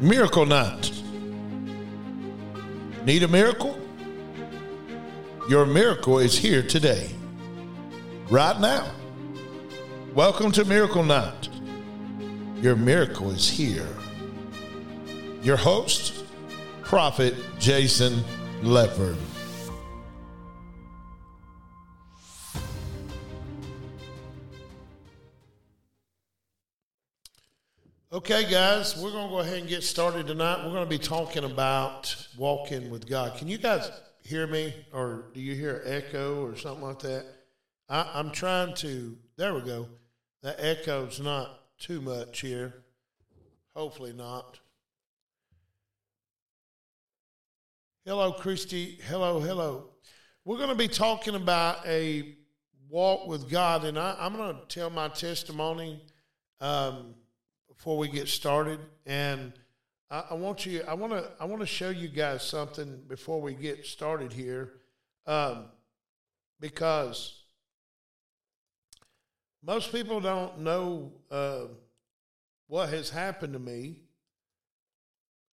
Miracle Night. Need a miracle? Your miracle is here today, right now. Welcome to Miracle Night. Your miracle is here. Your host, Prophet Jason Lepard. Okay, guys, we're going to go ahead and get started tonight. We're going to be talking about walking with God. Can you guys hear me, or do you hear echo or something like that? I, I'm trying to. There we go. The echo's not too much here. Hopefully not. Hello, Christy. Hello, hello. We're going to be talking about a walk with God, and I, am going to tell my testimony. Um, before we get started, and I, I want you, I want to, I want to show you guys something before we get started here, um, because most people don't know uh, what has happened to me.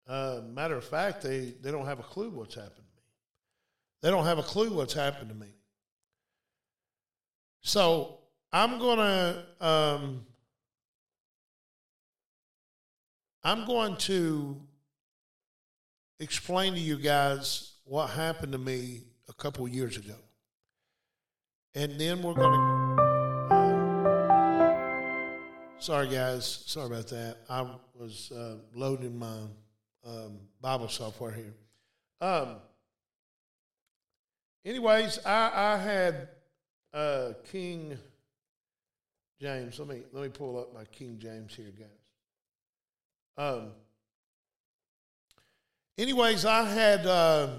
Uh, matter of fact, they, they don't have a clue what's happened to me. They don't have a clue what's happened to me. So I'm going to um, I'm going to explain to you guys what happened to me a couple years ago. And then we're going to. Uh, sorry, guys. Sorry about that. I was uh, loading my um, Bible software here. Um, anyways, I, I had uh, King James. Let me let me pull up my King James here, guys. Um, anyways, I had uh,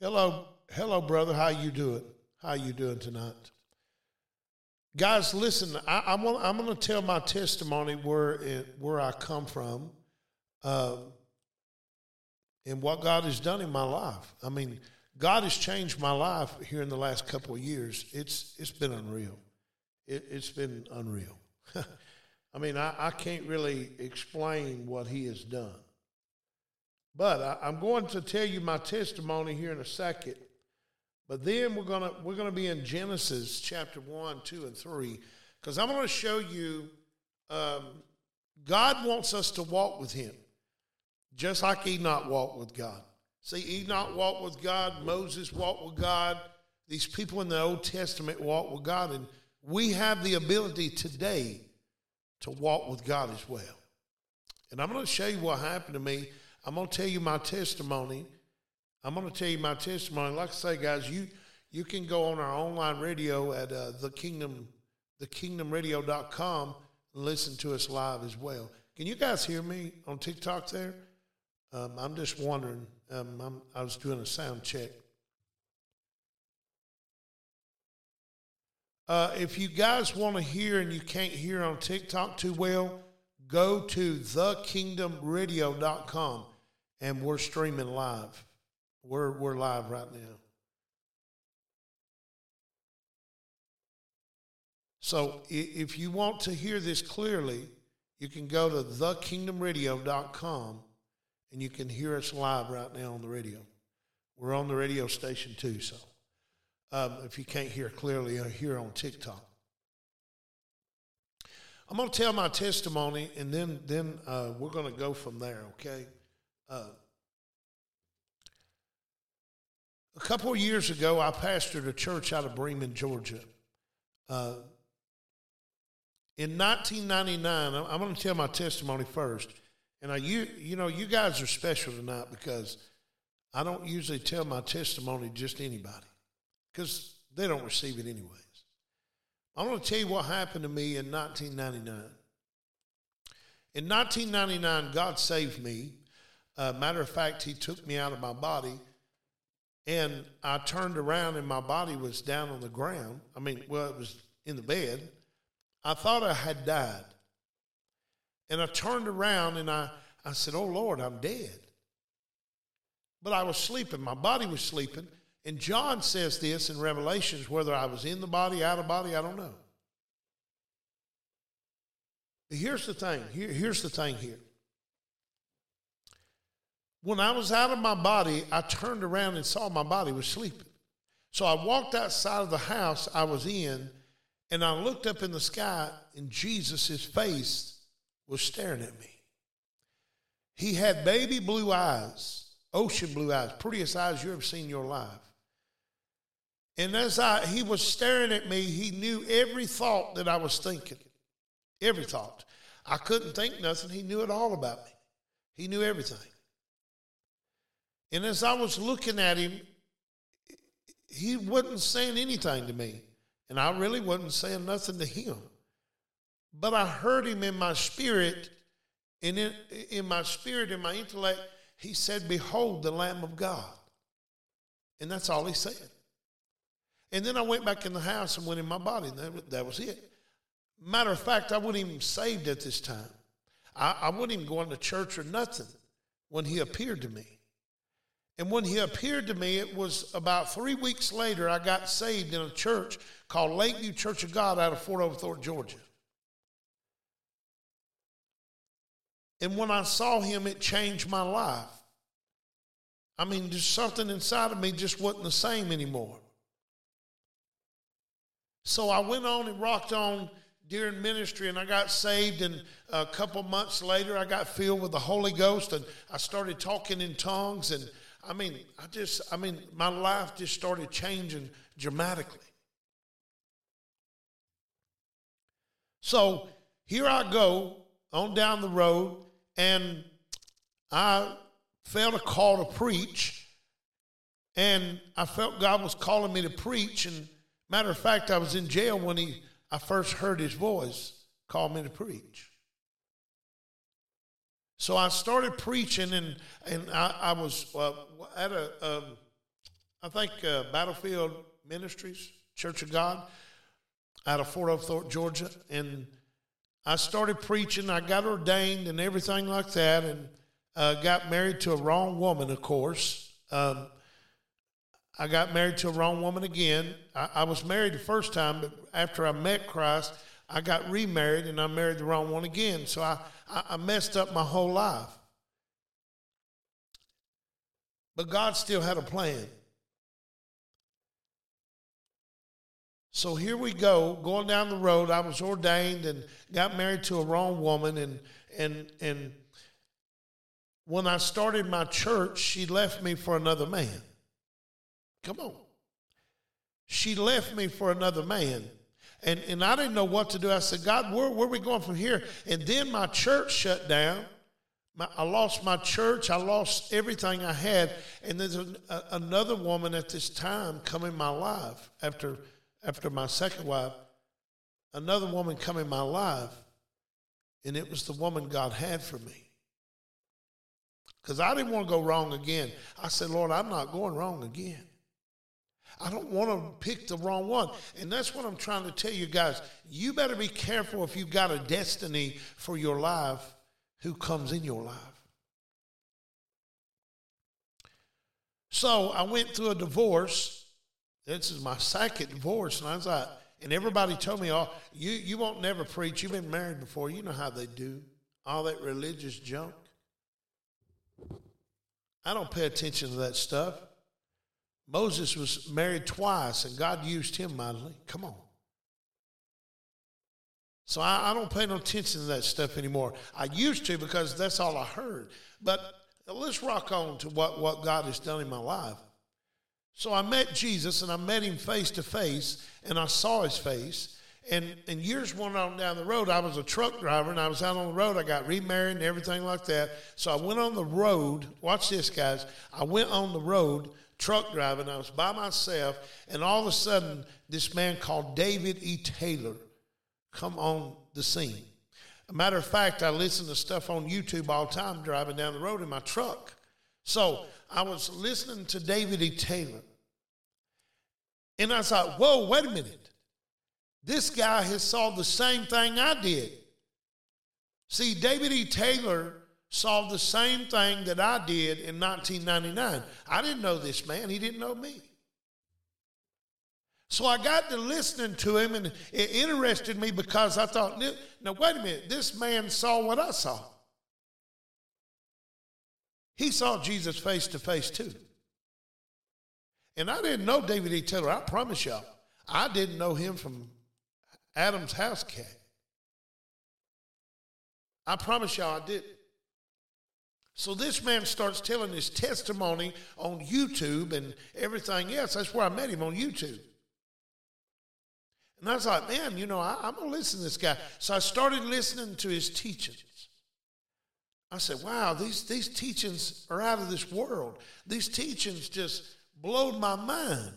hello, hello, brother. How you doing? How you doing tonight? Guys, listen. I, I'm gonna, I'm going to tell my testimony where it, where I come from, um, and what God has done in my life. I mean, God has changed my life here in the last couple of years. It's it's been unreal. It, it's been unreal. I mean, I, I can't really explain what he has done. But I, am going to tell you my testimony here in a second. But then we're gonna we're gonna be in Genesis chapter one, two, and three, because I'm going to show you um, God wants us to walk with Him, just like Enoch walked with God. See, Enoch walked with God, Moses walked with God. These people in the Old Testament walked with God, and we have the ability today to walk with God as well. And I'm going to show you what happened to me. I'm going to tell you my testimony. I'm going to tell you my testimony. Like I say, guys, you you can go on our online radio at uh, the kingdom thekingdomradio.com and listen to us live as well. Can you guys hear me on TikTok there? Um, I'm just wondering. Um, i was doing a sound check. Uh, if you guys want to hear and you can't hear on TikTok too well, go to thekingdomradio.com and we're streaming live. We're, we're live right now. So if you want to hear this clearly, you can go to thekingdomradio.com and you can hear us live right now on the radio. We're on the radio station too, so um, if you can't hear clearly uh, here on TikTok. I'm going to tell my testimony, and then then uh, we're going to go from there. Okay. Uh, a couple of years ago, I pastored a church out of Bremen, Georgia. Uh, in 1999, I'm going to tell my testimony first. And I, you, you know, you guys are special tonight because I don't usually tell my testimony to just anybody because they don't receive it anyways. I'm going to tell you what happened to me in 1999. In 1999, God saved me. Uh, matter of fact, He took me out of my body, and I turned around, and my body was down on the ground. I mean, well, it was in the bed. I thought I had died. And I turned around and I, I said, Oh Lord, I'm dead. But I was sleeping. My body was sleeping. And John says this in Revelations whether I was in the body, out of body, I don't know. here's the thing. Here, here's the thing here. When I was out of my body, I turned around and saw my body was sleeping. So I walked outside of the house I was in, and I looked up in the sky, and Jesus' face was staring at me. He had baby blue eyes, ocean blue eyes, prettiest eyes you ever seen in your life. And as I he was staring at me, he knew every thought that I was thinking. Every thought. I couldn't think nothing. He knew it all about me. He knew everything. And as I was looking at him, he wasn't saying anything to me. And I really wasn't saying nothing to him. But I heard him in my spirit, and in, in my spirit, in my intellect, he said, Behold the Lamb of God. And that's all he said. And then I went back in the house and went in my body, and that, that was it. Matter of fact, I wasn't even saved at this time. I, I wasn't even going to church or nothing when he appeared to me. And when he appeared to me, it was about three weeks later, I got saved in a church called Lakeview Church of God out of Fort Oglethorpe, Georgia. And when I saw him, it changed my life. I mean, just something inside of me just wasn't the same anymore. So I went on and rocked on during ministry and I got saved and a couple months later I got filled with the Holy Ghost and I started talking in tongues and I mean I just I mean my life just started changing dramatically. So here I go on down the road and I felt a call to preach and I felt God was calling me to preach and Matter of fact, I was in jail when he I first heard his voice call me to preach. So I started preaching, and and I, I was uh, at a um, I think uh, Battlefield Ministries Church of God out of Fort Oglethorpe, Georgia, and I started preaching. I got ordained and everything like that, and uh, got married to a wrong woman, of course. Um, I got married to a wrong woman again. I, I, was married the first time, but after I met Christ, I got remarried and I married the wrong one again. So I, I, I messed up my whole life. But God still had a plan. So here we go, going down the road. I was ordained and got married to a wrong woman, and and and when I started my church, she left me for another man. Come on. She left me for another man. And, and I didn't know what to do. I said, God, where, where are we going from here? And then my church shut down. My, I lost my church. I lost everything I had. And there's a, another woman at this time come in my life after, after my second wife. Another woman come in my life. And it was the woman God had for me. Because I didn't want to go wrong again. I said, Lord, I'm not going wrong again. I don't want to pick the wrong one. And that's what I'm trying to tell you guys. You better be careful if you've got a destiny for your life who comes in your life. So I went through a divorce. This is my second divorce. And I was like, and everybody told me, oh, you, you won't never preach. You've been married before. You know how they do. All that religious junk. I don't pay attention to that stuff. Moses was married twice, and God used him mightily. Come on. So I, I, don't pay no attention to that stuff anymore. I used to because that's all I heard. But let's rock on to what, what God has done in my life. So I met Jesus and I met him face to face and I saw his face. And, and years went on down the road. I was a truck driver and I was out on the road. I got remarried and everything like that. So I went on the road. Watch this, guys. I went on the road truck driving. I was by myself, and all of a sudden, this man called David E. Taylor come on the scene. A matter of fact, I listen to stuff on YouTube all the time driving down the road in my truck. So I was listening to David E. Taylor. And I thought, whoa, wait a minute. This guy has saw the same thing I did. See, David E. Taylor saw the same thing that I did in 1999. I didn't know this man, he didn't know me. So I got to listening to him, and it interested me because I thought, now, wait a minute, this man saw what I saw. He saw Jesus face to face, too. And I didn't know David E. Taylor, I promise y'all. I didn't know him from Adam's house cat. I promise y'all I did. So this man starts telling his testimony on YouTube and everything else. That's where I met him on YouTube. And I was like, man, you know, I, am going to listen to this guy. So I started listening to his teachings. I said, wow, these, these teachings are out of this world. These teachings just blowed my mind.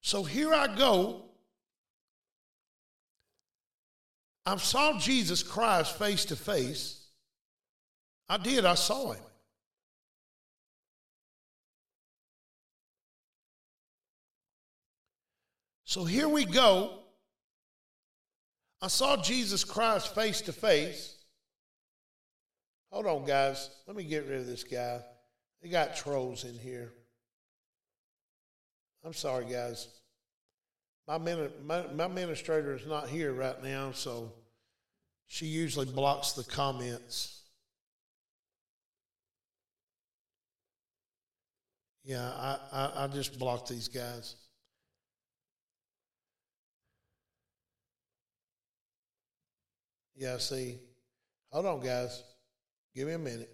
So here I go. I saw Jesus Christ face to face. I did, I saw him. So here we go. I saw Jesus Christ face to face. Hold on, guys. Let me get rid of this guy. They got trolls in here. I'm sorry, guys. My, my, my administrator is not here right now, so she usually blocks the comments. Yeah, I, I, I just blocked these guys. Yeah, see. Hold on, guys. Give me a minute.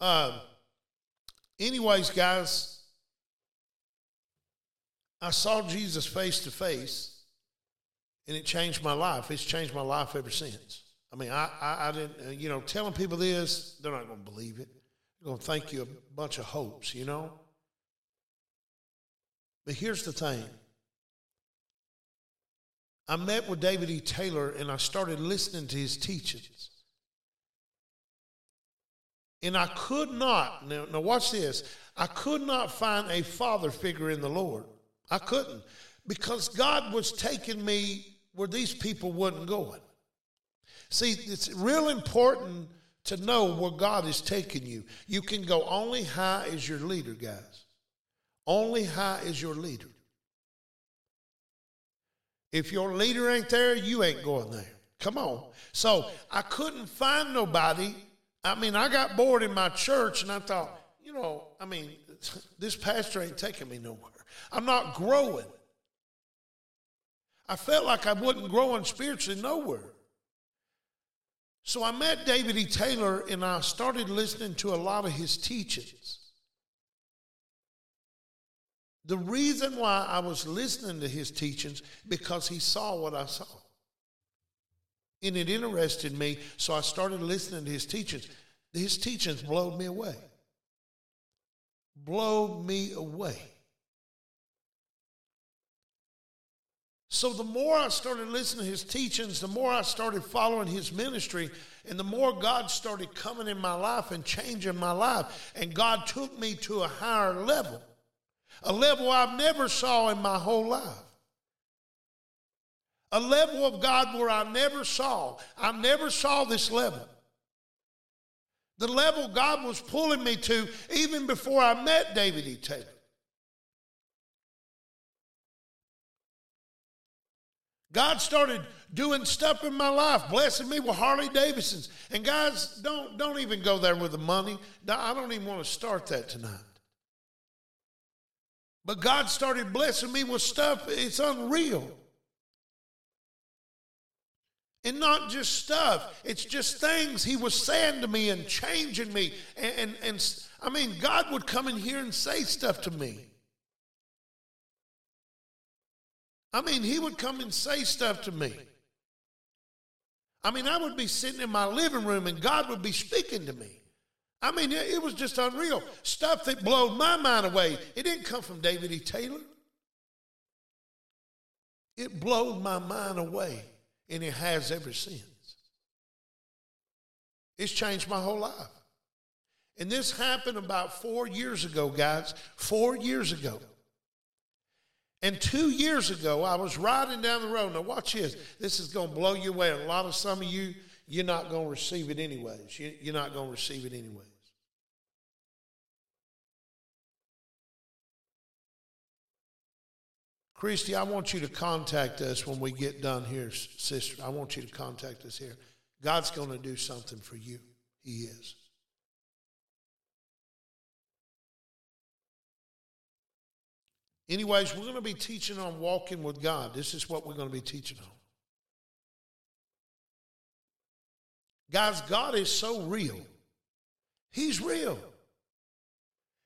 Um, anyways, guys, I saw Jesus face to face, and it changed my life. It's changed my life ever since. I mean, I, I, I didn't, uh, you know, telling people this, they're not going to believe it. They're going to think you a bunch of hopes, you know? But here's the thing I met with David E. Taylor and I started listening to his teachings. And I could not, now, now watch this, I could not find a father figure in the Lord. I couldn't because God was taking me where these people wasn't going. See, it's real important to know where God is taking you. You can go only high as your leader, guys. Only high is your leader. If your leader ain't there, you ain't going there. Come on. So I couldn't find nobody. I mean, I got bored in my church and I thought, you know, I mean, this pastor ain't taking me nowhere. I'm not growing. I felt like I wasn't growing spiritually nowhere. So I met David E. Taylor and I started listening to a lot of his teachings. The reason why I was listening to his teachings because he saw what I saw. And it interested me, so I started listening to his teachings. His teachings blowed me away. Blowed me away. So the more I started listening to his teachings, the more I started following his ministry, and the more God started coming in my life and changing my life. And God took me to a higher level a level I've never saw in my whole life. A level of God where I never saw. I never saw this level. The level God was pulling me to even before I met David E. Taylor. God started doing stuff in my life, blessing me with Harley Davidsons. And guys, don't, don't even go there with the money. I don't even want to start that tonight. But God started blessing me with stuff, it's unreal. And not just stuff, it's just things He was saying to me and changing me. And, and, and I mean, God would come in here and say stuff to me. I mean, He would come and say stuff to me. I mean, I would be sitting in my living room and God would be speaking to me. I mean, it was just unreal. Stuff that blew my mind away. It didn't come from David E. Taylor. It blew my mind away, and it has ever since. It's changed my whole life. And this happened about four years ago, guys. Four years ago. And two years ago, I was riding down the road. Now, watch this. This is going to blow you away. A lot of some of you you're not going to receive it anyways. You, you're not going to receive it anyways. Christy, I want you to contact us when we get done here, sister. I want you to contact us here. God's going to do something for you. He is. Anyways, we're going to be teaching on walking with God. This is what we're going to be teaching on. Guys, God is so real. He's real.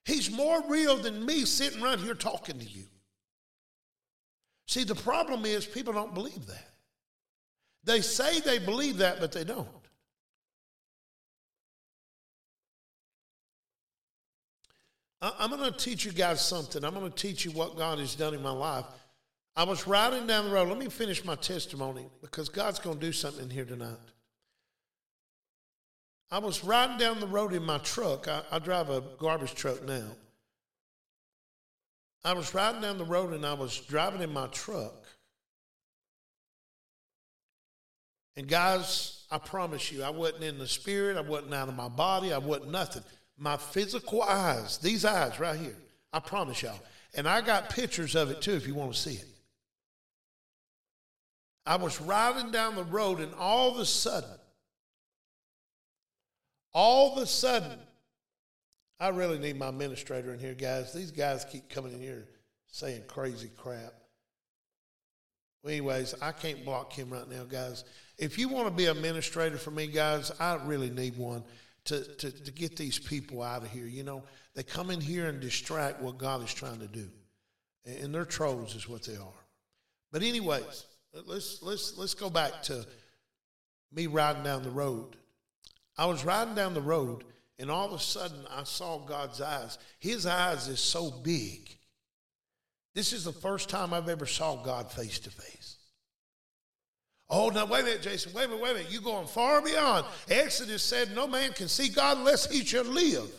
He's more real than me sitting right here talking to you. See, the problem is people don't believe that. They say they believe that, but they don't. I'm going to teach you guys something. I'm going to teach you what God has done in my life. I was riding down the road. Let me finish my testimony because God's going to do something here tonight. I was riding down the road in my truck. I, I drive a garbage truck now. I was riding down the road and I was driving in my truck. And guys, I promise you, I wasn't in the spirit, I wasn't out of my body, I wasn't nothing my physical eyes, these eyes right here, I promise y'all. And I got pictures of it too if you want to see it. I was riding down the road and all of a sudden, all of a sudden, I really need my administrator in here, guys. These guys keep coming in here saying crazy crap. Well, anyways, I can't block him right now, guys. If you want to be administrator for me, guys, I really need one to, to, to get these people out of here. You know, they come in here and distract what God is trying to do. And they're trolls is what they are. But anyways, let's let's let's go back to me riding down the road. I was riding down the road and all of a sudden I saw God's eyes. His eyes is so big. This is the first time I've ever saw God face to face. Oh, now wait a minute, Jason. Wait a minute, wait a minute. You're going far beyond. Exodus said, No man can see God unless he shall live.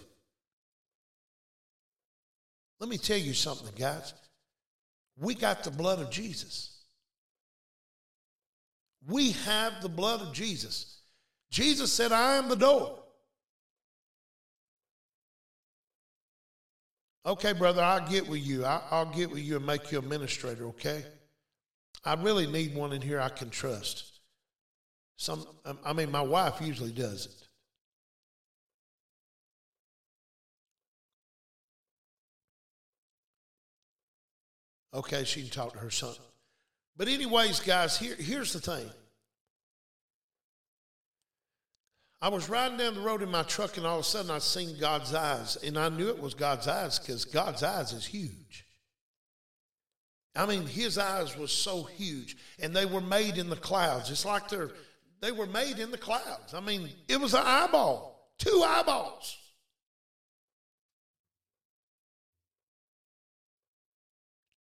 Let me tell you something, guys. We got the blood of Jesus. We have the blood of Jesus. Jesus said, I am the door. Okay, brother, I'll get with you. I'll get with you and make you administrator, okay? I really need one in here I can trust. Some, um, I mean, my wife usually does it. Okay, she can talk to her son. But, anyways, guys, here, here's the thing. I was riding down the road in my truck, and all of a sudden I seen God's eyes, and I knew it was God's eyes because God's eyes is huge. I mean, his eyes was so huge, and they were made in the clouds. It's like they're they were made in the clouds. I mean, it was an eyeball, two eyeballs.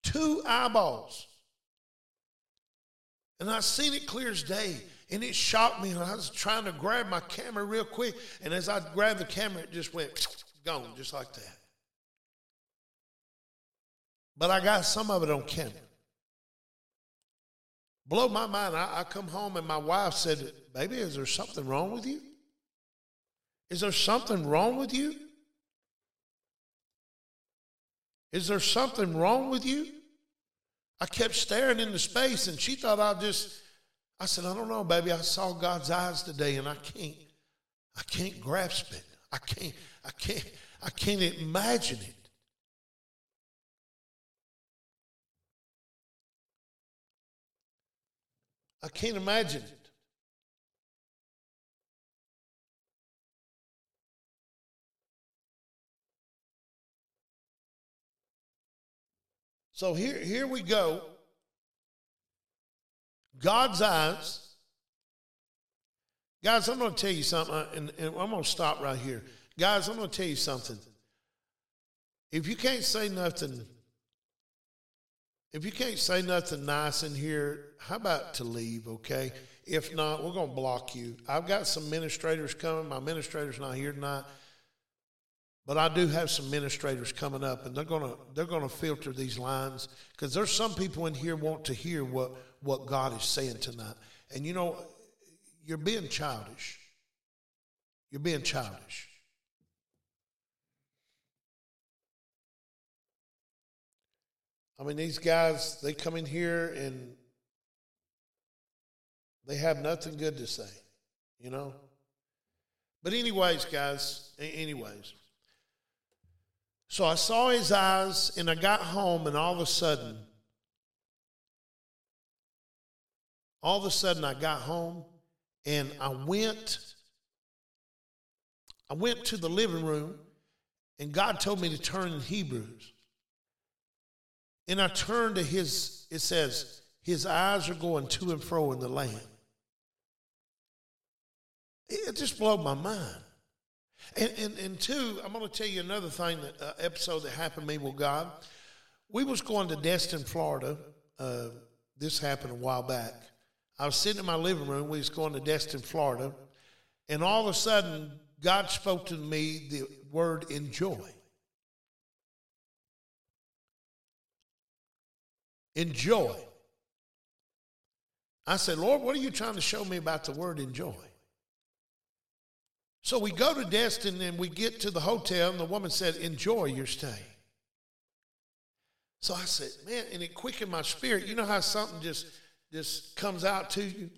Two eyeballs. And I seen it clear as day, and it shocked me. And I was trying to grab my camera real quick, and as I grabbed the camera, it just went gone, just like that. But I got some of it on camera. Blow my mind. I, I come home and my wife said, Baby, is there something wrong with you? Is there something wrong with you? Is there something wrong with you? I kept staring into space and she thought I just I said, I don't know, baby. I saw God's eyes today and I can't I can't grasp it. I can't I can't I can't imagine it. I can't imagine it. So here, here we go. God's eyes. Guys, I'm going to tell you something, uh, and, and I'm going to stop right here. Guys, I'm going to tell you something. If you can't say nothing if you can't say nothing nice in here, how about to leave, okay? If not, we're going to block you. I've got some administrators coming. My administrator's not here tonight. But I do have some administrators coming up, and they're gonna they're gonna filter these lines because there's some people in here want to hear what what God is saying tonight. And you know, you're being childish. You're being childish. I mean, these guys, they come in here and they have nothing good to say, you know? But, anyways, guys, anyways. So I saw his eyes and I got home, and all of a sudden, all of a sudden, I got home and I went. I went to the living room and God told me to turn in Hebrews. And I turned to his, it says, his eyes are going to and fro in the land. It just blew my mind. And, and, and two, I'm going to tell you another thing, that uh, episode that happened to me with God. We was going to Destin, Florida. Uh, this happened a while back. I was sitting in my living room. We was going to Destin, Florida. And all of a sudden, God spoke to me the word enjoy. Enjoy. I said, Lord, what are you trying to show me about the word enjoy? So we go to Destin and we get to the hotel, and the woman said, Enjoy your stay. So I said, Man, and it quickened my spirit. You know how something just, just comes out to you?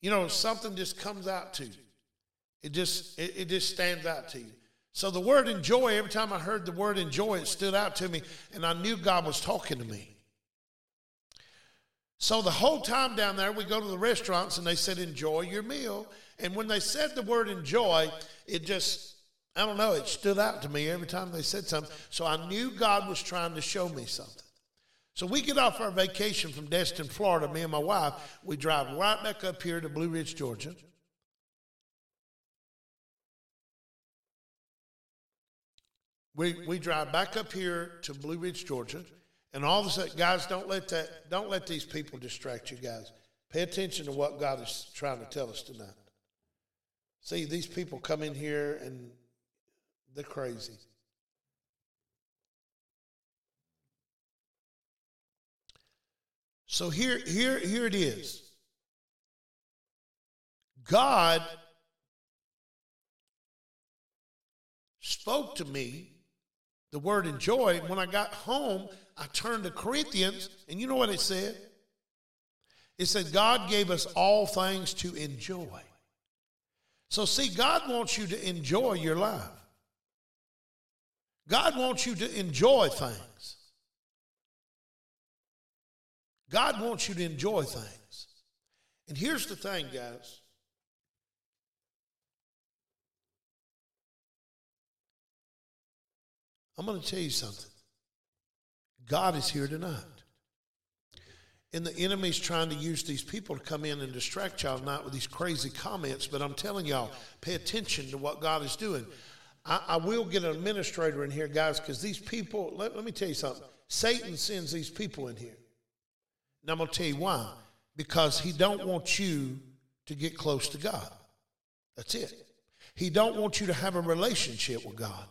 You know, something just comes out to you. It just it, it just stands out to you. So the word enjoy, every time I heard the word enjoy, it stood out to me, and I knew God was talking to me. So the whole time down there, we go to the restaurants and they said, enjoy your meal. And when they said the word enjoy, it just, I don't know, it stood out to me every time they said something. So I knew God was trying to show me something. So we get off our vacation from Destin, Florida, me and my wife. We drive right back up here to Blue Ridge, Georgia. We, we drive back up here to Blue Ridge, Georgia, and all of a sudden, guys, don't let that don't let these people distract you, guys. Pay attention to what God is trying to tell us tonight. See, these people come in here and they're crazy. So here, here, here it is. God spoke to me the word enjoy. When I got home, I turned to Corinthians, and you know what it said? It said, God gave us all things to enjoy. So, see, God wants you to enjoy your life. God wants you to enjoy things. God wants you to enjoy things. And here's the thing, guys I'm going to tell you something. God is here tonight. And the enemy's trying to use these people to come in and distract y'all tonight with these crazy comments. But I'm telling y'all, pay attention to what God is doing. I, I will get an administrator in here, guys, because these people, let, let me tell you something. Satan sends these people in here. And I'm going to tell you why. Because he don't want you to get close to God. That's it. He don't want you to have a relationship with God.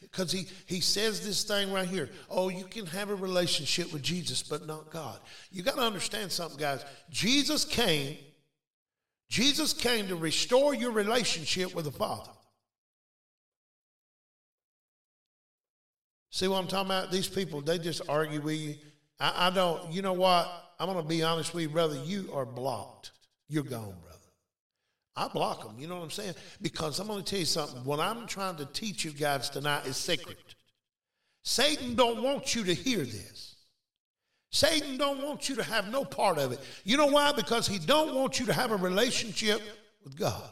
Because he, he says this thing right here. Oh, you can have a relationship with Jesus, but not God. You got to understand something, guys. Jesus came, Jesus came to restore your relationship with the Father. See what I'm talking about? These people, they just argue with you. I, I don't, you know what? I'm going to be honest with you, brother. You are blocked. You're gone, brother. I block them. You know what I'm saying? Because I'm going to tell you something. What I'm trying to teach you guys tonight is sacred. Satan don't want you to hear this. Satan don't want you to have no part of it. You know why? Because he don't want you to have a relationship with God.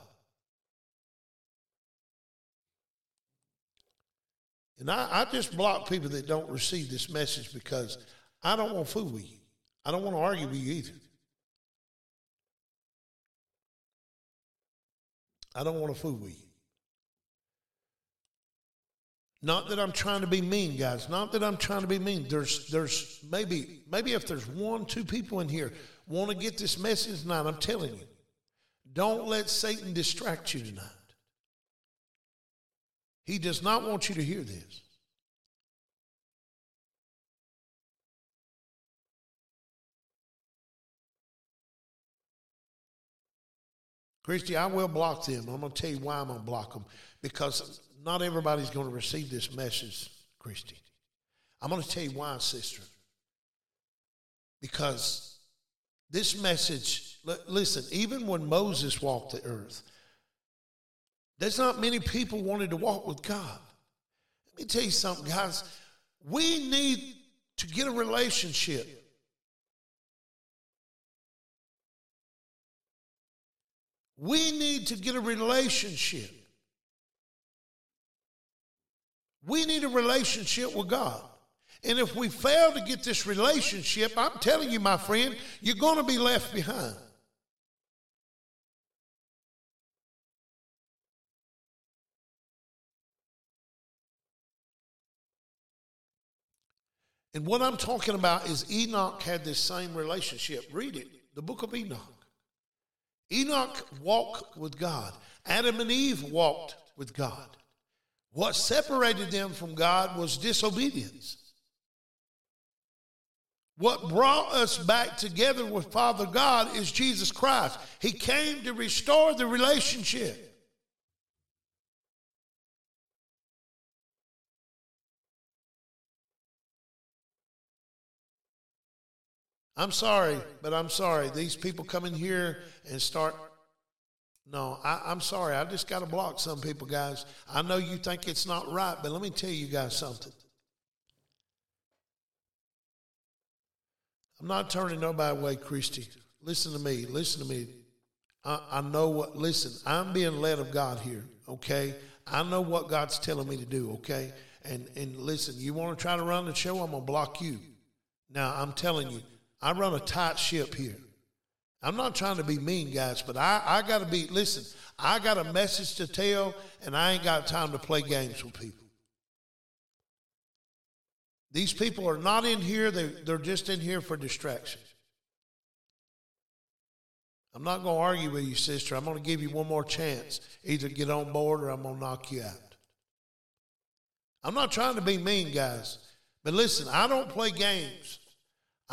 And I, I just block people that don't receive this message because I don't want to fool with you. I don't want to argue with you either. I don't want to fool with you. Not that I'm trying to be mean, guys. Not that I'm trying to be mean. There's, there's maybe, maybe if there's one, two people in here want to get this message tonight, I'm telling you, don't let Satan distract you tonight. He does not want you to hear this. Christy, I will block them. I'm going to tell you why I'm going to block them because not everybody's going to receive this message, Christy. I'm going to tell you why, sister. Because this message, listen, even when Moses walked the earth, there's not many people wanted to walk with God. Let me tell you something, guys. We need to get a relationship. We need to get a relationship. We need a relationship with God. And if we fail to get this relationship, I'm telling you, my friend, you're going to be left behind. And what I'm talking about is Enoch had this same relationship. Read it, the book of Enoch. Enoch walked with God. Adam and Eve walked with God. What separated them from God was disobedience. What brought us back together with Father God is Jesus Christ. He came to restore the relationship. I'm sorry, but I'm sorry. These people come in here and start. No, I, am sorry. I just got to block some people, guys. I know you think it's not right, but let me tell you guys something. I'm not turning nobody away, Christy. Listen to me. Listen to me. I, I know what, listen, I'm being led of God here, okay? I know what God's telling me to do, okay? And, and listen, you want to try to run the show, I'm going to block you. Now, I'm telling you, I run a tight ship here. I'm not trying to be mean, guys, but I, I got to be, listen, I got a message to tell, and I ain't got time to play games with people. These people are not in here, they, they're just in here for distraction. I'm not going to argue with you, sister. I'm going to give you one more chance. Either get on board or I'm going to knock you out. I'm not trying to be mean, guys. But listen, I don't play games.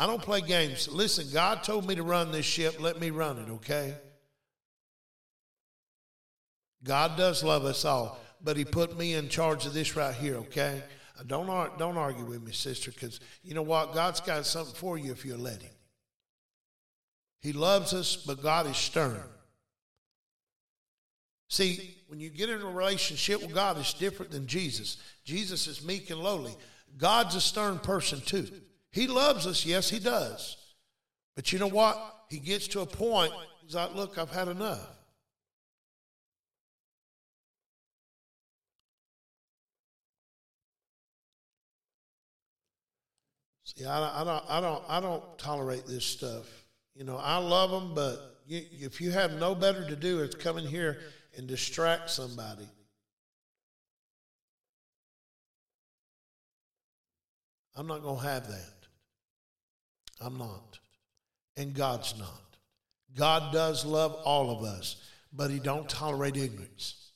I don't play games. Listen, God told me to run this ship. Let me run it, okay? God does love us all, but He put me in charge of this right here, okay? Uh, don't, don't argue with me, sister, because you know what? God's got something for you if you let Him. He loves us, but God is stern. See, when you get in a relationship with God, it's different than Jesus. Jesus is meek and lowly. God's a stern person too. He loves us, yes, he does. But you know what? He gets to a point, he's like, look, I've had enough. See, I, I, don't, I don't, I don't tolerate this stuff. You know, I love them, but you, if you have no better to do, it's come in here and distract somebody. I'm not going to have that. I'm not. And God's not. God does love all of us, but he don't tolerate ignorance.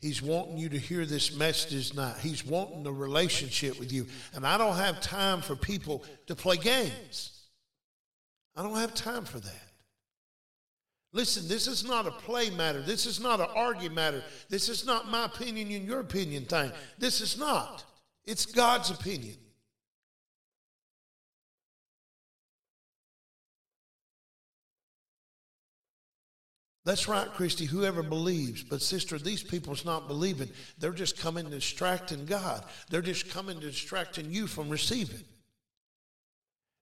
He's wanting you to hear this message tonight. He's wanting a relationship with you. And I don't have time for people to play games. I don't have time for that. Listen, this is not a play matter. This is not an argue matter. This is not my opinion and your opinion thing. This is not. It's God's opinion. That's right, Christy, whoever believes. But, sister, these people's not believing. They're just coming distracting God. They're just coming distracting you from receiving.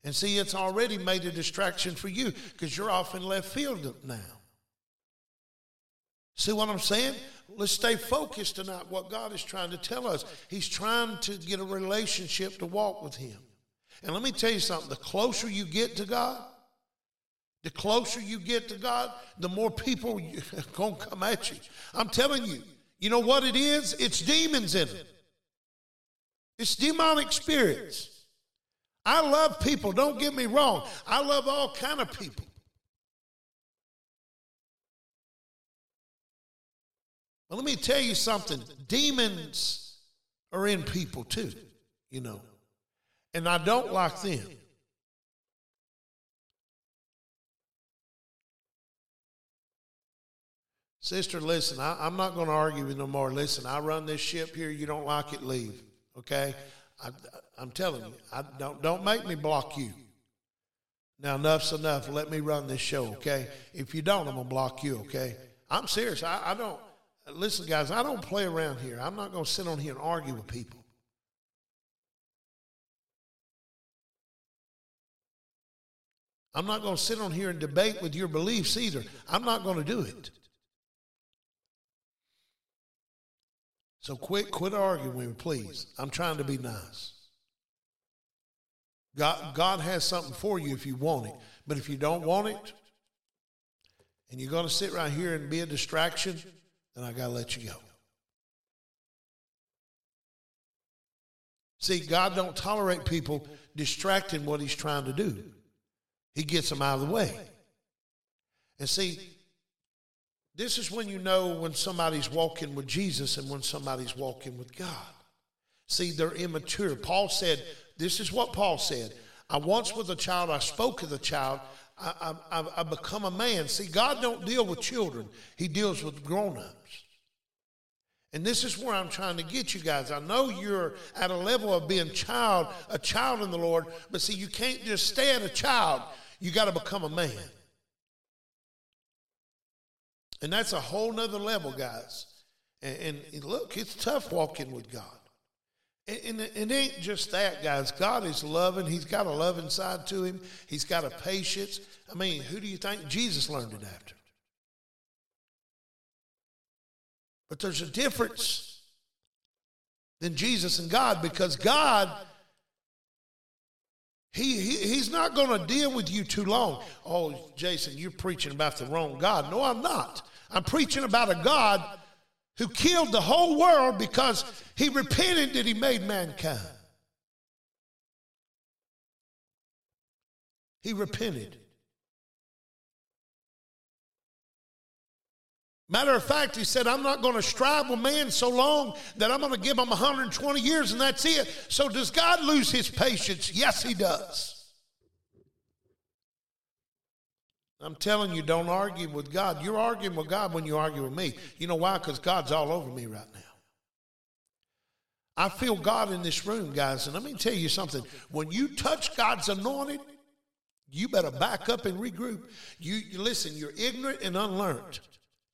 And see, it's already made a distraction for you because you're off in left field now. See what I'm saying? Let's stay focused tonight what God is trying to tell us. He's trying to get a relationship to walk with Him. And let me tell you something the closer you get to God, the closer you get to God, the more people are going to come at you. I'm telling you, you know what it is? It's demons in it. It's demonic spirits. I love people, don't get me wrong. I love all kind of people. But let me tell you something. Demons are in people too, you know. And I don't like them. Sister, listen, I, am not going to argue with no more. Listen, I run this ship here. You don't like it, leave. Okay? I, am telling you, I don't don't make me block you. Now enough's enough. Let me run this show, okay? If you don't, I'm gonna block you, okay? I'm serious. I, I don't listen, guys. I don't play around here. I'm not gonna sit on here and argue with people. I'm not going to sit on here and debate with your beliefs either. I'm not going to do it. So quit quit arguing with me, please. I'm trying to be nice. God, God has something for you if you want it. But if you don't want it, and you're going to sit right here and be a distraction, then I got to let you go. See, God don't tolerate people distracting what he's trying to do. He gets them out of the way. And see, this is when you know when somebody's walking with Jesus and when somebody's walking with God. See, they're immature. Paul said, This is what Paul said. I once was a child, I spoke as a child, I, I, I become a man. See, God don't deal with children, He deals with grown ups. And this is where I'm trying to get you guys. I know you're at a level of being child, a child in the Lord, but see, you can't just stay at a child. You got to become a man. And that's a whole nother level, guys. And, and look, it's tough walking with God. And, and it ain't just that, guys. God is loving. He's got a loving side to him. He's got a patience. I mean, who do you think Jesus learned it after? But there's a difference than Jesus and God because God, he, he He's not going to deal with you too long. Oh, Jason, you're preaching about the wrong God. No, I'm not. I'm preaching about a God who killed the whole world because he repented that he made mankind. He repented. Matter of fact, he said, I'm not going to strive with man so long that I'm going to give him 120 years and that's it. So, does God lose his patience? Yes, he does. I'm telling you, don't argue with God. You're arguing with God when you argue with me. You know why? Because God's all over me right now. I feel God in this room, guys. And let me tell you something. When you touch God's anointed, you better back up and regroup. You, you listen, you're ignorant and unlearned.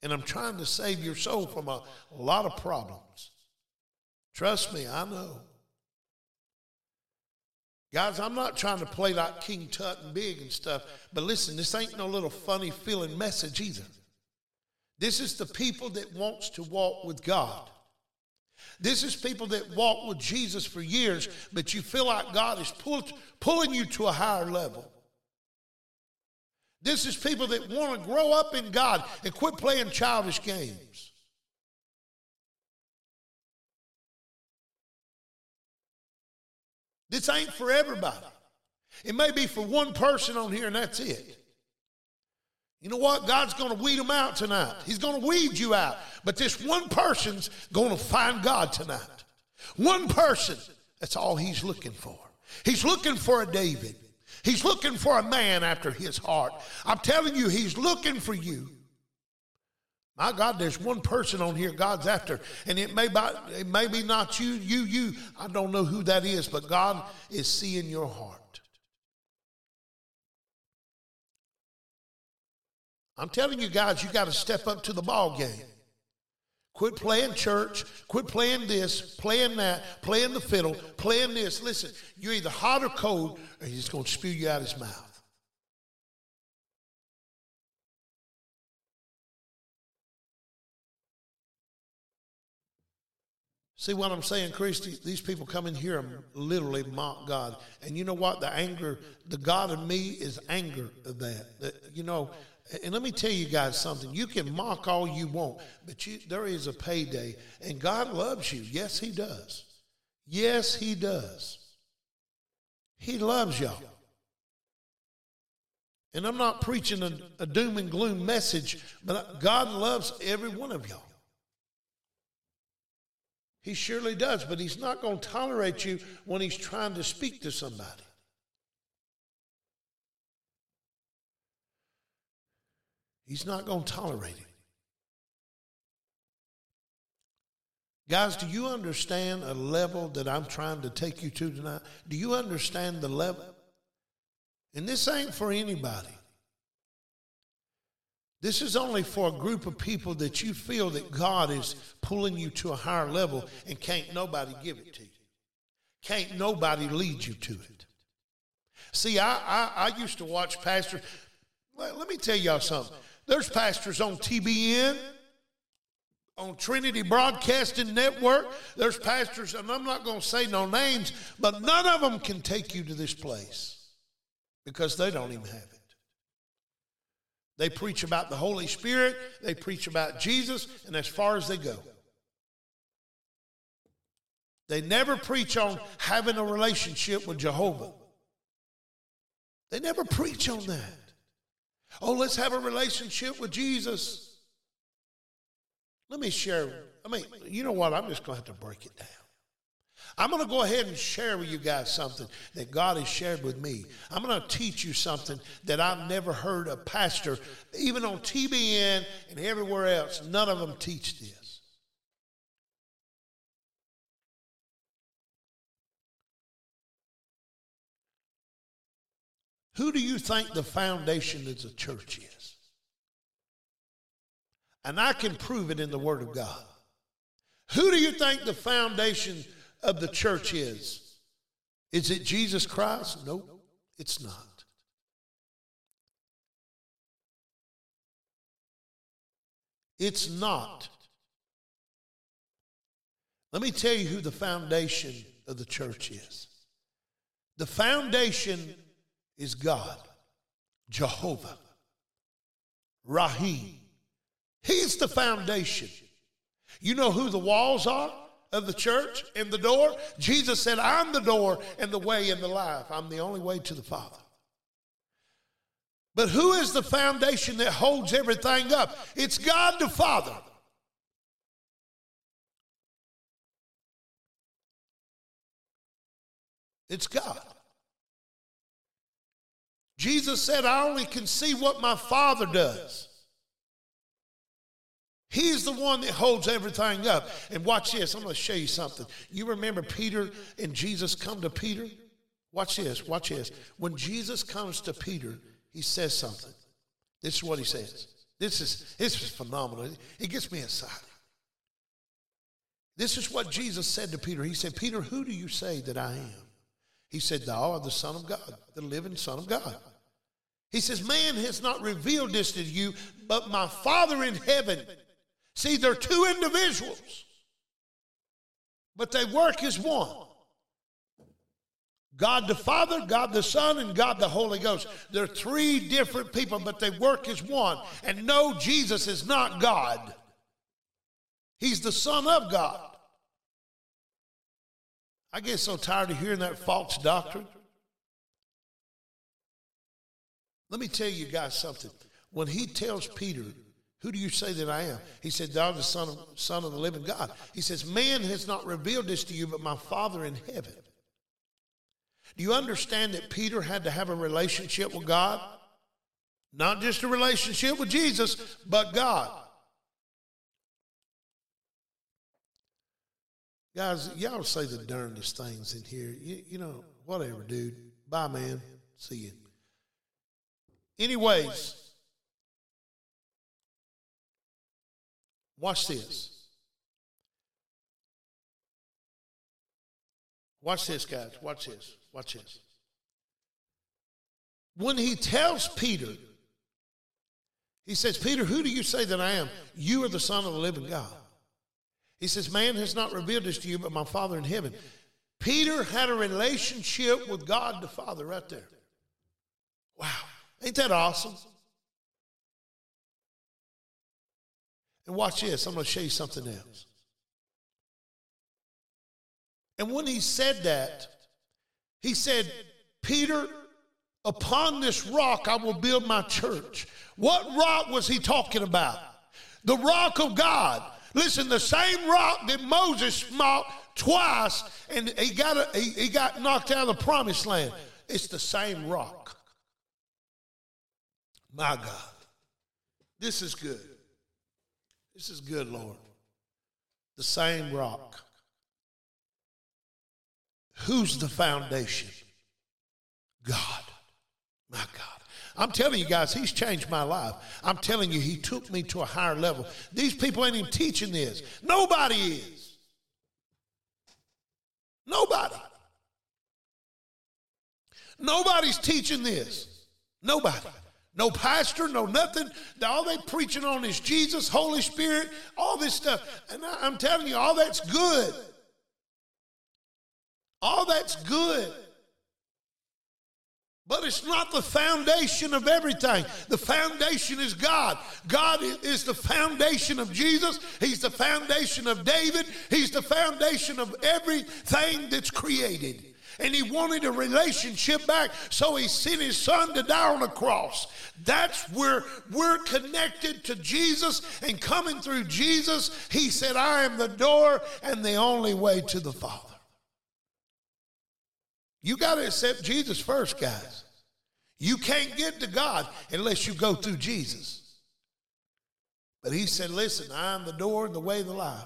And I'm trying to save your soul from a, lot of problems. Trust me, I know. Guys, I'm not trying to play like King Tut and big and stuff, but listen, this ain't no little funny feeling message either. This is the people that wants to walk with God. This is people that walk with Jesus for years, but you feel like God is pull, pulling you to a higher level. This is people that want to grow up in God and quit playing childish games. This ain't for everybody. It may be for one person on here and that's it. You know what? God's going to weed them out tonight. He's going to weed you out. But this one person's going to find God tonight. One person. That's all he's looking for. He's looking for a David. He's looking for a man after his heart. I'm telling you, he's looking for you. My God, there's one person on here God's after, and it may, be, it may be not you, you, you. I don't know who that is, but God is seeing your heart. I'm telling you guys, you got to step up to the ball game. Quit playing church. Quit playing this, playing that, playing the fiddle, playing this. Listen, you're either hot or cold, or he's going to spew you out of his mouth. See what I'm saying, Christy? These people come in here and literally mock God. And you know what? The anger, the God in me is anger of that. You know, and let me tell you guys something. You can mock all you want, but you, there is a payday. And God loves you. Yes, He does. Yes, He does. He loves y'all. And I'm not preaching a, a doom and gloom message, but God loves every one of y'all. He surely does, but he's not going to tolerate you when he's trying to speak to somebody. He's not going to tolerate it. Guys, do you understand a level that I'm trying to take you to tonight? Do you understand the level? And this ain't for anybody. This is only for a group of people that you feel that God is pulling you to a higher level and can't nobody give it to you. Can't nobody lead you to it. See, I, I, I used to watch pastors. Let, let me tell y'all something. There's pastors on TBN, on Trinity Broadcasting Network. There's pastors, and I'm not going to say no names, but none of them can take you to this place because they don't even have it. They preach about the Holy Spirit, they preach about Jesus, and as far as they go. They never preach on having a relationship with Jehovah. They never preach on that. Oh, let's have a relationship with Jesus. Let me share. I mean, you know what? I'm just going to have to break it down. I'm going to go ahead and share with you guys something that God has shared with me. I'm going to teach you something that I've never heard a pastor, even on TBN and everywhere else, none of them teach this. Who do you think the foundation of the church is? And I can prove it in the Word of God. Who do you think the foundation of the church is. Is it Jesus Christ? No, nope, it's not. It's not. Let me tell you who the foundation of the church is. The foundation is God, Jehovah, Rahim. He's the foundation. You know who the walls are? of the church and the door? Jesus said, I'm the door and the way and the life. I'm the only way to the Father. But who is the foundation that holds everything up? It's God the Father. It's God. Jesus said, I only can see what my Father does. He's the one that holds everything up. And watch this. I'm going to show you something. You remember Peter and Jesus come to Peter? Watch this. Watch this. When Jesus comes to Peter, he says something. This is what he says. This is this is phenomenal. It gets me excited. This is what Jesus said to Peter. He said, Peter, who do you say that I am? He said, Thou art the Son of God, the living Son of God. He says, Man has not revealed this to you, but my Father in heaven. See, they're two individuals, but they work as one. God the Father, God the Son, and God the Holy Ghost. They're three different people, but they work as one. And no, Jesus is not God, He's the Son of God. I get so tired of hearing that false doctrine. Let me tell you guys something. When he tells Peter who do you say that I am? He said, Thou art the son of, son of the living God. He says, Man has not revealed this to you, but my Father in heaven. Do you understand that Peter had to have a relationship with God? Not just a relationship with Jesus, but God. Guys, y'all say the darndest things in here. You, you know, whatever, dude. Bye, man. See you. Anyways, Watch this. Watch this, guys. Watch this. Watch this. When he tells Peter, he says, Peter, who do you say that I am? You are the Son of the living God. He says, Man has not revealed this to you, but my Father in heaven. Peter had a relationship with God the Father right there. Wow. Ain't that awesome? And watch this, I'm going to show you something else. And when he said that, he said, Peter, upon this rock I will build my church. What rock was he talking about? The rock of God. Listen, the same rock that Moses smote twice and he got, a, he, he got knocked out of the promised land. It's the same rock. My God. This is good. This is good, Lord. The same rock. Who's the foundation? God. My God. I'm telling you guys, he's changed my life. I'm telling you, he took me to a higher level. These people ain't even teaching this. Nobody is. Nobody. Nobody's teaching this. Nobody. No pastor, no nothing. All they preaching on is Jesus, Holy Spirit, all this stuff. And I'm telling you, all that's good. All that's good. But it's not the foundation of everything. The foundation is God. God is the foundation of Jesus. He's the foundation of David. He's the foundation of everything that's created. And he wanted a relationship back, so he sent his son to die on the cross. That's where we're connected to Jesus, and coming through Jesus, he said, I am the door and the only way to the Father. You got to accept Jesus first, guys. You can't get to God unless you go through Jesus. But he said, Listen, I am the door and the way the life.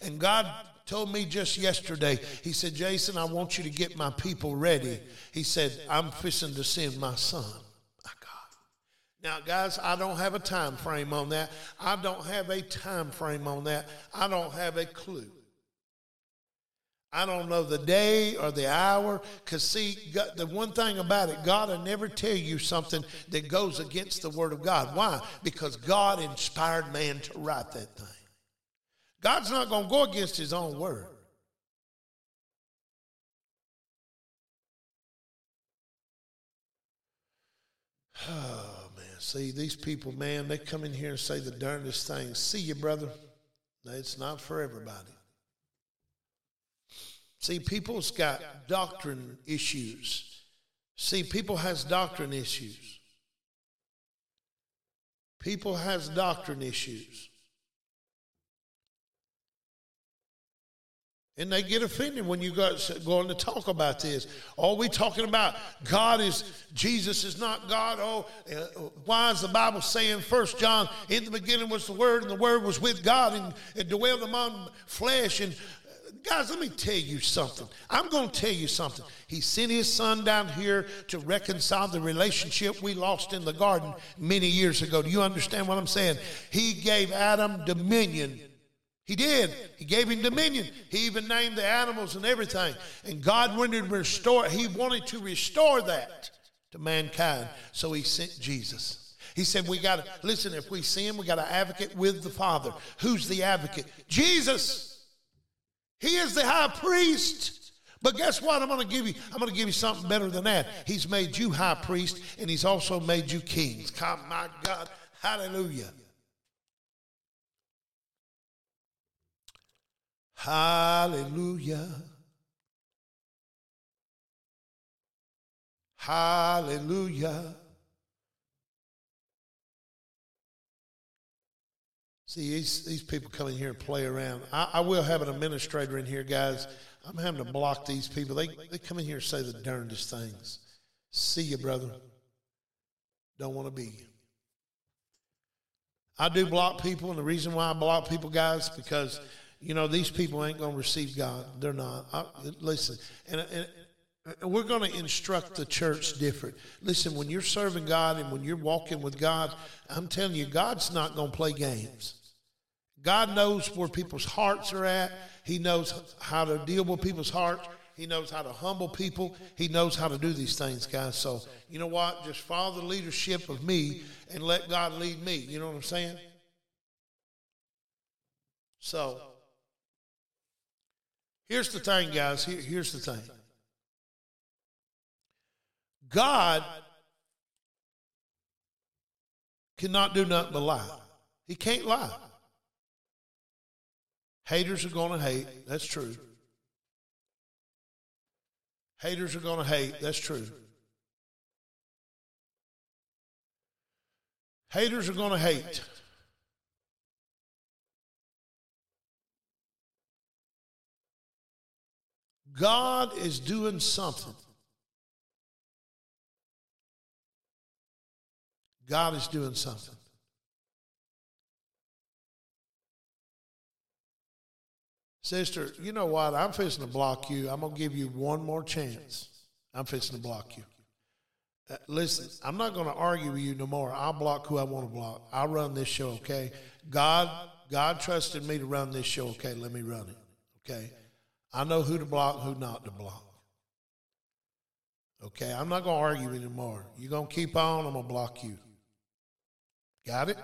And God told me just yesterday, he said, Jason, I want you to get my people ready. He said, I'm fishing to send my son. My God. Now, guys, I don't have a time frame on that. I don't have a time frame on that. I don't have a clue. I don't know the day or the hour. Because, see, the one thing about it, God will never tell you something that goes against the Word of God. Why? Because God inspired man to write that thing. God's not going to go against His own Word. Oh, man. See, these people, man, they come in here and say the darndest things. See you, brother. It's not for everybody. See, people's got doctrine issues. See, people has doctrine issues. People has doctrine issues. And they get offended when you go going to talk about this. Are we talking about God is Jesus is not God? Oh, uh, why is the Bible saying First John in the beginning was the Word and the Word was with God and, and dwelled among flesh and Guys, let me tell you something. I'm going to tell you something. He sent his son down here to reconcile the relationship we lost in the garden many years ago. Do you understand what I'm saying? He gave Adam dominion. He did. He gave him dominion. He even named the animals and everything. And God wanted to restore, he wanted to restore that to mankind. So he sent Jesus. He said, We got to, listen, if we sin, we got to advocate with the Father. Who's the advocate? Jesus. He is the high priest. But guess what? I'm going to give you. I'm going to give you something better than that. He's made you high priest, and he's also made you kings. Come, my God, Hallelujah. Hallelujah. Hallelujah. See, these, these people come in here and play around. I, I, will have an administrator in here, guys. I'm having to block these people. They, they come in here and say the darndest things. See you, brother. Don't want to be. I do block people, and the reason why I block people, guys, because, you know, these people ain't going to receive God. They're not. I, listen, and, and we're going to instruct the church different. Listen, when you're serving God and when you're walking with God, I'm telling you, God's not going to play games. God knows where people's hearts are at. He knows how to deal with people's hearts. He knows how to humble people. He knows how to do these things, guys. So, you know what? Just follow the leadership of me and let God lead me. You know what I'm saying? So, here's the thing, guys. Here, here's the thing God cannot do nothing but lie, He can't lie. Haters are going to hate. That's true. Haters are going to hate. That's true. Haters are going to hate. God is doing something. God is doing something. Sister, you know what? I'm fixing to block you. I'm going to give you one more chance. I'm fixing to block you. Uh, listen, I'm not going to argue with you no more. I'll block who I want to block. I'll run this show, okay? God, God trusted me to run this show, okay? Let me run it, okay? I know who to block, who not to block. Okay, I'm not going to argue anymore. You're going to keep on, I'm going to block you. Got it?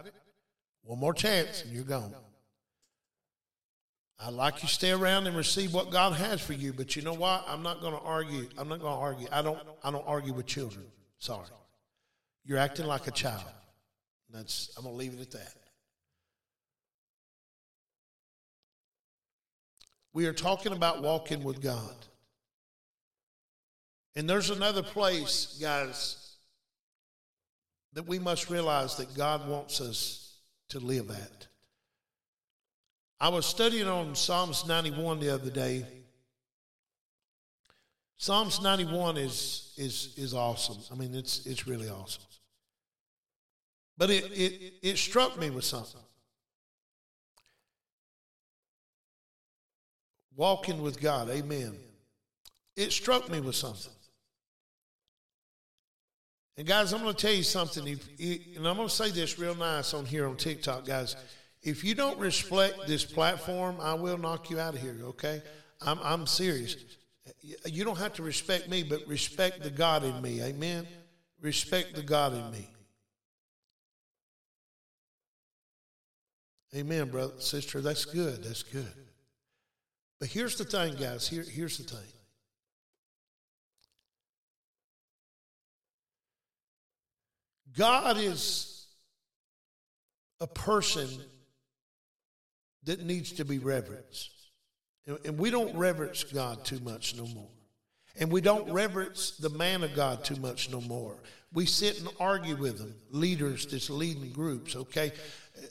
One more chance and you're gone. I'd like you to stay around and receive what God has for you, but you know what? I'm not going to argue. I'm not going to argue. I don't. I don't argue with children. Sorry, you're acting like a child. That's. I'm going to leave it at that. We are talking about walking with God. And there's another place, guys, that we must realize that God wants us to live at. I was studying on Psalms 91 the other day. Psalms 91 is is is awesome. I mean, it's it's really awesome. But it it, it struck me with something. Walking with God, amen. It struck me with something. And guys, I'm going to tell you something. If, and I'm going to say this real nice on here on TikTok, guys. If you don't respect this platform, I will knock you out of here. Okay, I'm I'm serious. You don't have to respect me, but respect the God in me. Amen. Respect the God in me. Amen, brother, sister. That's good. That's good. But here's the thing, guys. Here, here's the thing. God is a person that needs to be reverenced. And we don't reverence God too much no more. And we don't reverence the man of God too much no more. We sit and argue with them, leaders that's leading groups, okay?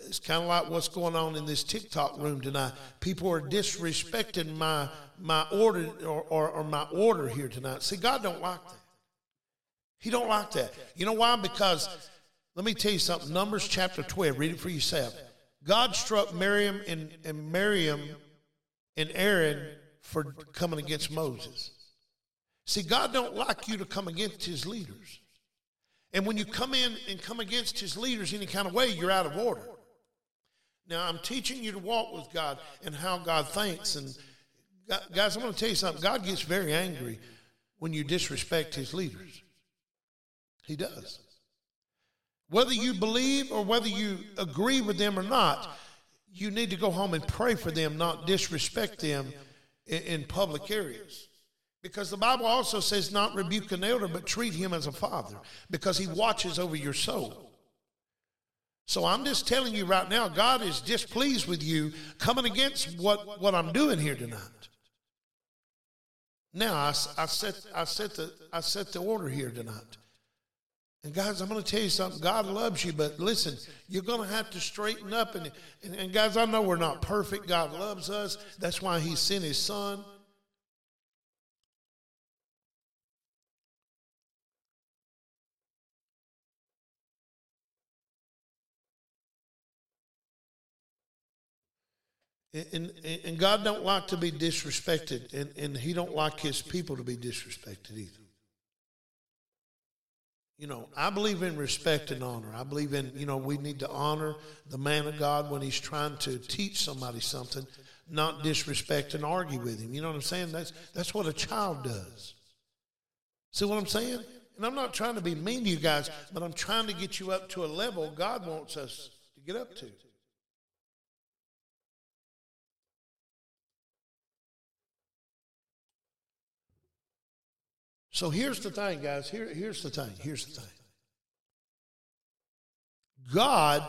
It's kind of like what's going on in this TikTok room tonight. People are disrespecting my my order or, or, or my order here tonight. See, God don't like that. He don't like that. You know why? Because let me tell you something. Numbers chapter 12, read it for yourself. God struck Miriam and, and Miriam and Aaron for coming against Moses. See, God don't like you to come against his leaders. And when you come in and come against his leaders any kind of way, you're out of order. Now, I'm teaching you to walk with God and how God thinks. And guys, I'm going to tell you something. God gets very angry when you disrespect his leaders. He does. Whether you believe or whether you agree with them or not, you need to go home and pray for them, not disrespect them in public areas. Because the Bible also says not rebuke an elder, but treat him as a father, because he watches over your soul. So I'm just telling you right now, God is displeased with you coming against what, what I'm doing here tonight. Now I, I set I set the I set the order here tonight. And guys, I'm going to tell you something. God loves you, but listen, you're going to have to straighten up. And, and, and guys, I know we're not perfect. God loves us. That's why He sent His Son. And, and, and, God don't like to be disrespected, and, and He don't like His people to be disrespected either you know, I believe in respect and honor. I believe in, you know, we need to honor the man of God when he's trying to teach somebody something, not disrespect and argue with him. You know what I'm saying? That's that's what a child does. See what I'm saying? And I'm not trying to be mean to you guys, but I'm trying to get you up to a level God wants us to get up to. So here's the thing, guys. Here, here's the thing. Here's the thing. God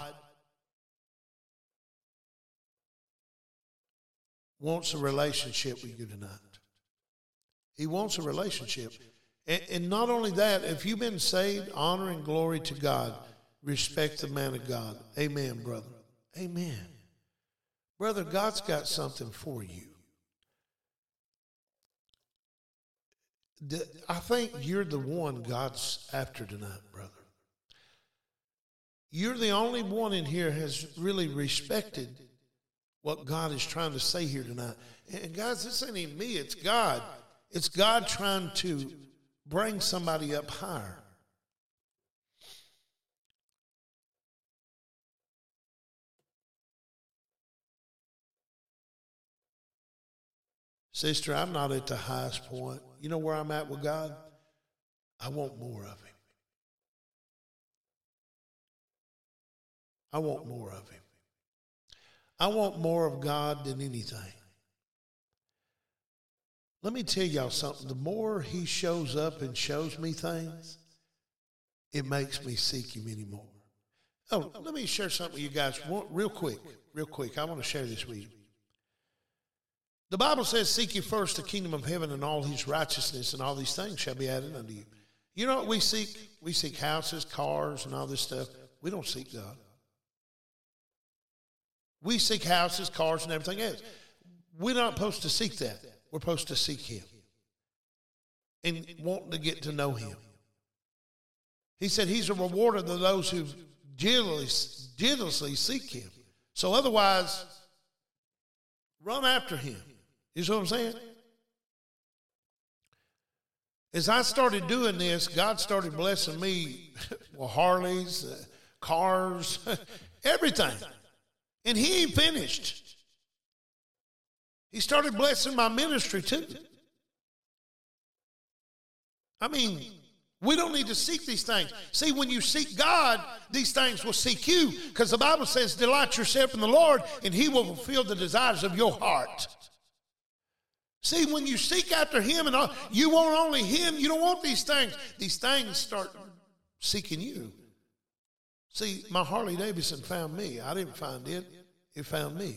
wants a relationship with you tonight. He wants a relationship. And, and not only that, if you've been saved, honor and glory to God. Respect the man of God. Amen, brother. Amen. Brother, God's got something for you. I think you're the one God's after tonight, brother. You're the only one in here has really respected what God is trying to say here tonight. And guys, this ain't even me, it's God. It's God trying to bring somebody up higher. Sister, I'm not at the highest point. You know where I'm at with God? I want more of Him. I want more of Him. I want more of God than anything. Let me tell y'all something. The more He shows up and shows me things, it makes me seek Him anymore. Oh, let me share something with you guys real quick. Real quick. I want to share this with you. The Bible says, Seek ye first the kingdom of heaven and all his righteousness, and all these things shall be added unto you. You know what we seek? We seek houses, cars, and all this stuff. We don't seek God. We seek houses, cars, and everything else. We're not supposed to seek that. We're supposed to seek Him and want to get to know Him. He said He's a rewarder to those who diligently seek Him. So otherwise, run after Him. You see what I'm saying? As I started doing this, God started blessing me with Harleys, uh, cars, everything. And He ain't finished. He started blessing my ministry too. I mean, we don't need to seek these things. See, when you seek God, these things will seek you because the Bible says, Delight yourself in the Lord, and He will fulfill the desires of your heart. See, when you seek after Him and all, you want only Him, you don't want these things. These things start seeking you. See, my Harley Davidson found me. I didn't find it, it found me.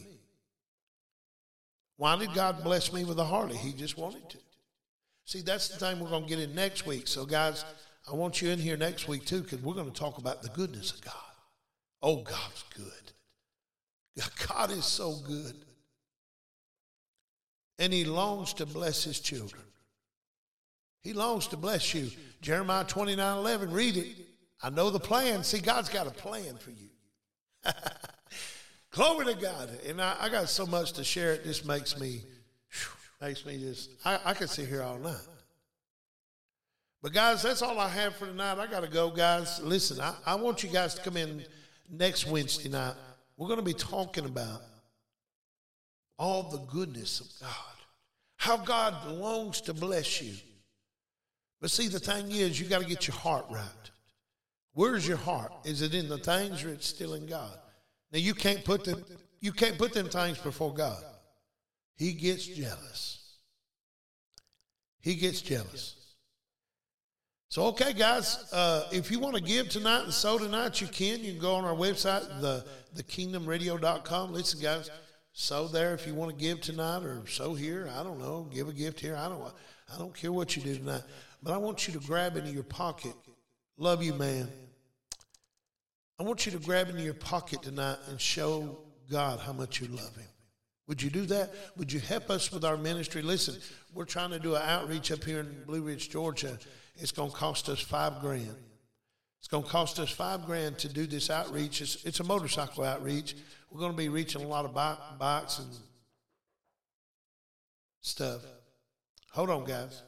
Why did God bless me with a Harley? He just wanted to. See, that's the thing we're going to get in next week. So, guys, I want you in here next week too, because we're going to talk about the goodness of God. Oh, God's good. God is so good and he longs to bless his children. He longs to bless you. Jeremiah 29 11, read it. I know the plan. See, God's got a plan for you. Glory to God. And I, I, got so much to share. It just makes me, makes me just, I, I could sit here all night. But guys, that's all I have for tonight. I got to go, guys. Listen, I, I want you guys to come in next Wednesday night. We're going to be talking about all the goodness of God, how God longs to bless you. But see, the thing is, you got to get your heart right. Where's your heart? Is it in the things or it's still in God? Now you can't put them you can't put them things before God. He gets jealous. He gets jealous. So okay, guys, uh, if you want to give tonight and sow tonight, you can. You can go on our website, the thekingdomradio.com. Listen, guys, sow there if you want to give tonight or sow here. I don't know. Give a gift here. I don't I don't care what you do tonight. But I want you to grab into your pocket. Love you, man. I want you to grab into your pocket tonight and show God how much you love him. Would you do that? Would you help us with our ministry? Listen, we're trying to do an outreach up here in Blue Ridge, Georgia. It's going to cost us five grand. It's going to cost us five grand to do this outreach. It's, it's a motorcycle outreach. We're going to be reaching a lot of bikes and stuff. Hold on, guys.